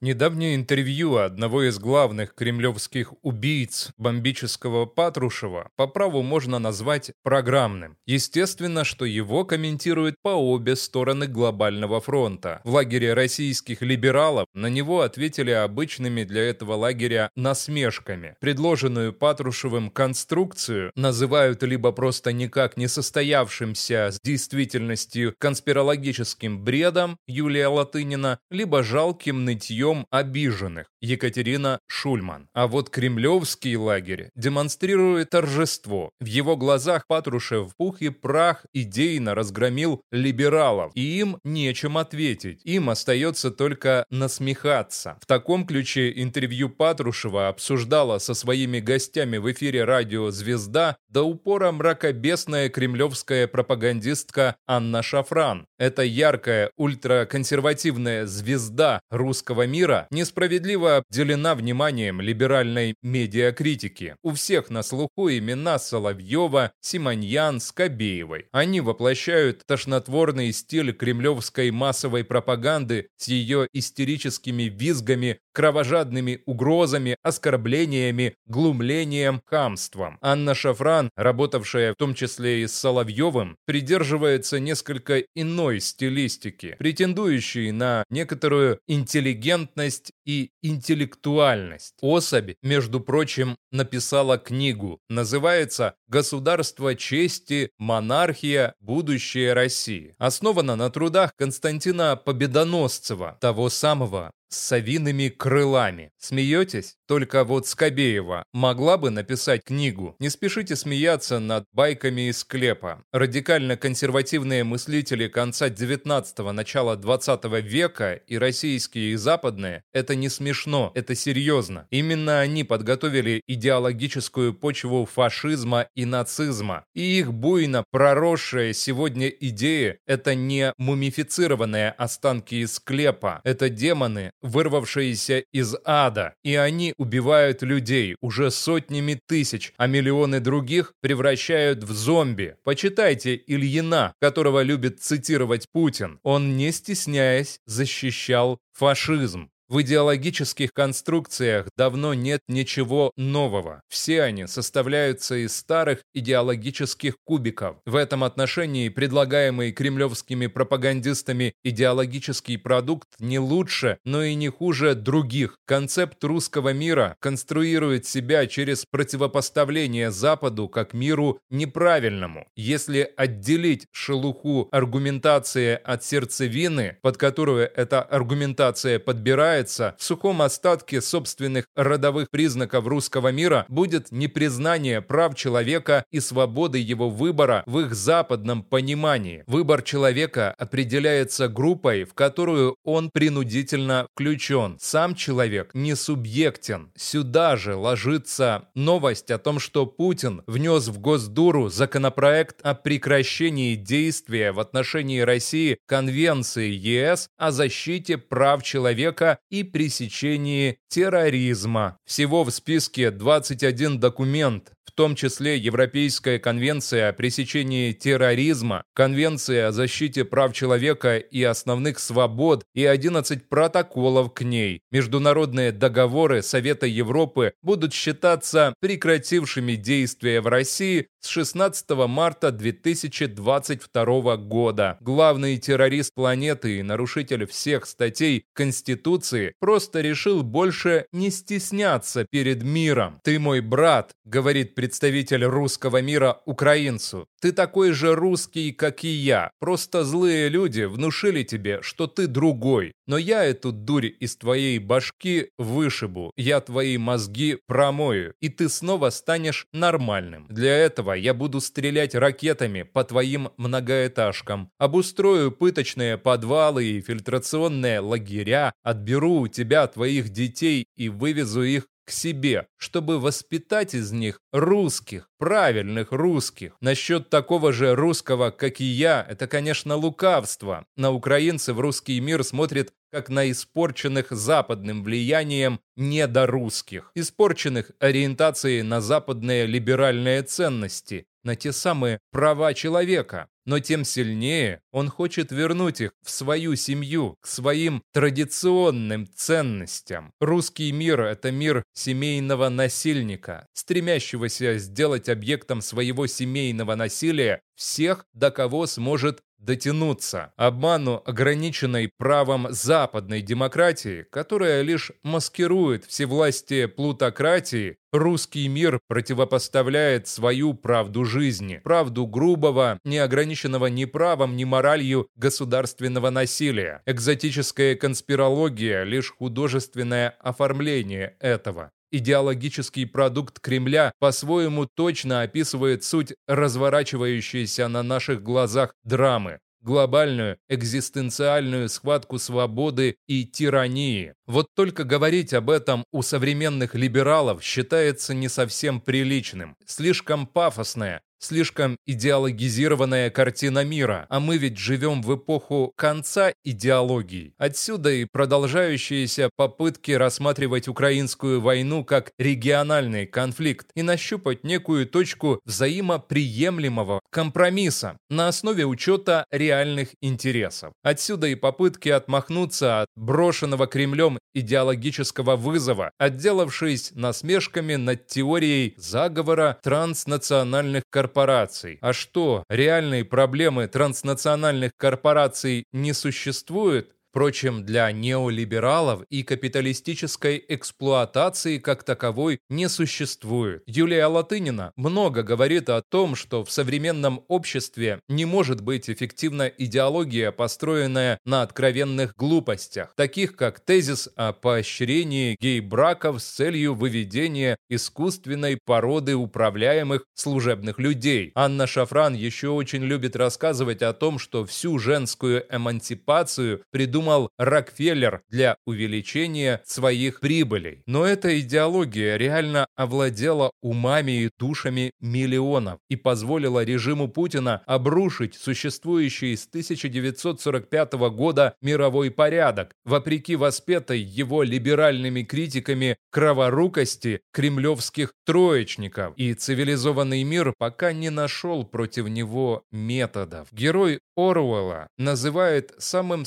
Недавнее интервью одного из главных кремлевских убийц бомбического Патрушева по праву можно назвать программным. Естественно, что его комментируют по обе стороны глобального фронта. В лагере российских либералов на него ответили обычными для этого лагеря насмешками. Предложенную Патрушевым конструкцию называют либо просто никак не состоявшимся с действительностью конспирологическим бредом Юлия Латынина, либо жалким нытьем Днем обиженных Екатерина Шульман. А вот кремлевский лагерь демонстрирует торжество. В его глазах Патрушев пух и прах идейно разгромил либералов, и им нечем ответить. Им остается только насмехаться. В таком ключе интервью Патрушева обсуждала со своими гостями в эфире радио «Звезда» до упора мракобесная кремлевская пропагандистка Анна Шафран. Эта яркая ультраконсервативная звезда русского мира мира несправедливо обделена вниманием либеральной медиакритики. У всех на слуху имена Соловьева, Симоньян, Скобеевой. Они воплощают тошнотворный стиль кремлевской массовой пропаганды с ее истерическими визгами, кровожадными угрозами, оскорблениями, глумлением, хамством. Анна Шафран, работавшая в том числе и с Соловьевым, придерживается несколько иной стилистики, претендующей на некоторую интеллигентность интеллигентность и интеллектуальность. Особь, между прочим, написала книгу. Называется «Государство чести, монархия, будущее России». Основана на трудах Константина Победоносцева, того самого, с совиными крылами. Смеетесь? Только вот Скобеева могла бы написать книгу. Не спешите смеяться над байками из склепа. Радикально-консервативные мыслители конца 19-го, начала 20 века и российские, и западные – это не смешно, это серьезно. Именно они подготовили идеологическую почву фашизма и нацизма. И их буйно проросшая сегодня идея – это не мумифицированные останки из склепа, это демоны, вырвавшиеся из ада. И они убивают людей уже сотнями тысяч, а миллионы других превращают в зомби. Почитайте Ильина, которого любит цитировать Путин. Он, не стесняясь, защищал фашизм. В идеологических конструкциях давно нет ничего нового. Все они составляются из старых идеологических кубиков. В этом отношении предлагаемый кремлевскими пропагандистами идеологический продукт не лучше, но и не хуже других. Концепт русского мира конструирует себя через противопоставление Западу как миру неправильному. Если отделить шелуху аргументации от сердцевины, под которую эта аргументация подбирает, нуждается в сухом остатке собственных родовых признаков русского мира, будет непризнание прав человека и свободы его выбора в их западном понимании. Выбор человека определяется группой, в которую он принудительно включен. Сам человек не субъектен. Сюда же ложится новость о том, что Путин внес в Госдуру законопроект о прекращении действия в отношении России Конвенции ЕС о защите прав человека и пресечении терроризма. Всего в списке 21 документ, в том числе Европейская конвенция о пресечении терроризма, Конвенция о защите прав человека и основных свобод и 11 протоколов к ней. Международные договоры Совета Европы будут считаться прекратившими действия в России с 16 марта 2022 года. Главный террорист планеты и нарушитель всех статей Конституции просто решил больше не стесняться перед миром. «Ты мой брат», — говорит представитель русского мира украинцу. «Ты такой же русский, как и я. Просто злые люди внушили тебе, что ты другой. Но я эту дурь из твоей башки вышибу. Я твои мозги промою, и ты снова станешь нормальным. Для этого я буду стрелять ракетами по твоим многоэтажкам, обустрою пыточные подвалы и фильтрационные лагеря, отберу у тебя твоих детей и вывезу их к себе, чтобы воспитать из них русских, правильных русских. Насчет такого же русского, как и я, это, конечно, лукавство. На украинцев русский мир смотрит как на испорченных западным влиянием недорусских, испорченных ориентацией на западные либеральные ценности. На те самые права человека, но тем сильнее он хочет вернуть их в свою семью, к своим традиционным ценностям. Русский мир – это мир семейного насильника, стремящегося сделать объектом своего семейного насилия всех, до кого сможет дотянуться. Обману, ограниченной правом западной демократии, которая лишь маскирует всевластие плутократии, русский мир противопоставляет свою правду жизни, правду грубого, не ограниченного ни правом, ни моралью государственного насилия. Экзотическая конспирология – лишь художественное оформление этого. Идеологический продукт Кремля по-своему точно описывает суть разворачивающейся на наших глазах драмы глобальную экзистенциальную схватку свободы и тирании. Вот только говорить об этом у современных либералов считается не совсем приличным, слишком пафосное, Слишком идеологизированная картина мира, а мы ведь живем в эпоху конца идеологии. Отсюда и продолжающиеся попытки рассматривать украинскую войну как региональный конфликт и нащупать некую точку взаимоприемлемого компромисса на основе учета реальных интересов. Отсюда и попытки отмахнуться от брошенного Кремлем идеологического вызова, отделавшись насмешками над теорией заговора транснациональных корпораций корпораций. А что, реальные проблемы транснациональных корпораций не существуют? Впрочем, для неолибералов и капиталистической эксплуатации как таковой не существует. Юлия Латынина много говорит о том, что в современном обществе не может быть эффективна идеология, построенная на откровенных глупостях, таких как тезис о поощрении гей-браков с целью выведения искусственной породы управляемых служебных людей. Анна Шафран еще очень любит рассказывать о том, что всю женскую эмансипацию придумали придумал Рокфеллер для увеличения своих прибылей. Но эта идеология реально овладела умами и душами миллионов и позволила режиму Путина обрушить существующий с 1945 года мировой порядок, вопреки воспетой его либеральными критиками краворукости кремлевских троечников. И цивилизованный мир пока не нашел против него методов. Герой Оруэлла называет самым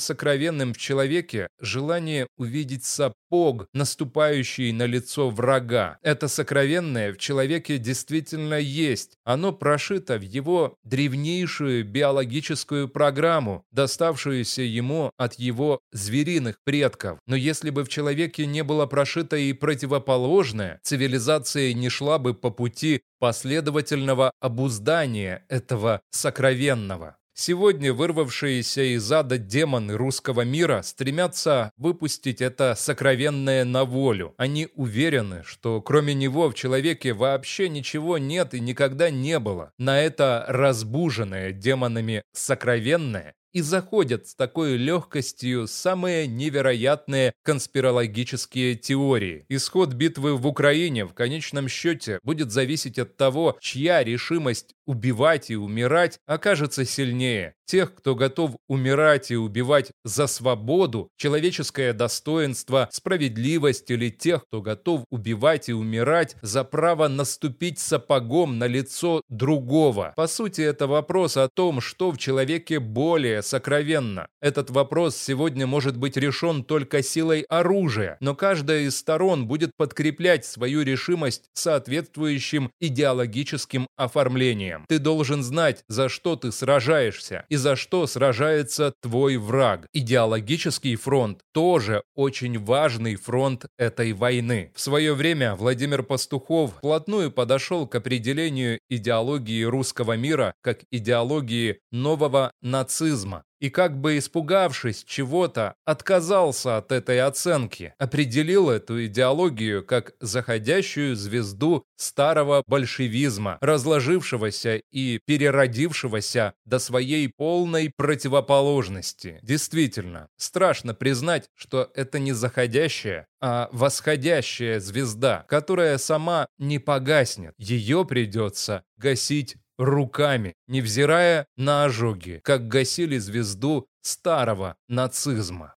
сокровенным в человеке желание увидеть сапог, наступающий на лицо врага. Это сокровенное в человеке действительно есть. Оно прошито в его древнейшую биологическую программу, доставшуюся ему от его звериных предков. Но если бы в человеке не было прошито и противоположное, цивилизация не шла бы по пути последовательного обуздания этого сокровенного. Сегодня вырвавшиеся из ада демоны русского мира стремятся выпустить это сокровенное на волю. Они уверены, что кроме него в человеке вообще ничего нет и никогда не было. На это разбуженное демонами сокровенное и заходят с такой легкостью самые невероятные конспирологические теории. Исход битвы в Украине в конечном счете будет зависеть от того, чья решимость убивать и умирать окажется сильнее. Тех, кто готов умирать и убивать за свободу, человеческое достоинство, справедливость или тех, кто готов убивать и умирать за право наступить сапогом на лицо другого. По сути, это вопрос о том, что в человеке более сокровенно. Этот вопрос сегодня может быть решен только силой оружия, но каждая из сторон будет подкреплять свою решимость соответствующим идеологическим оформлением. Ты должен знать, за что ты сражаешься и за что сражается твой враг. Идеологический фронт тоже очень важный фронт этой войны. В свое время Владимир Пастухов вплотную подошел к определению идеологии русского мира как идеологии нового нацизма и как бы испугавшись чего-то, отказался от этой оценки, определил эту идеологию как заходящую звезду старого большевизма, разложившегося и переродившегося до своей полной противоположности. Действительно, страшно признать, что это не заходящая, а восходящая звезда, которая сама не погаснет. Ее придется гасить руками, невзирая на ожоги, как гасили звезду старого нацизма.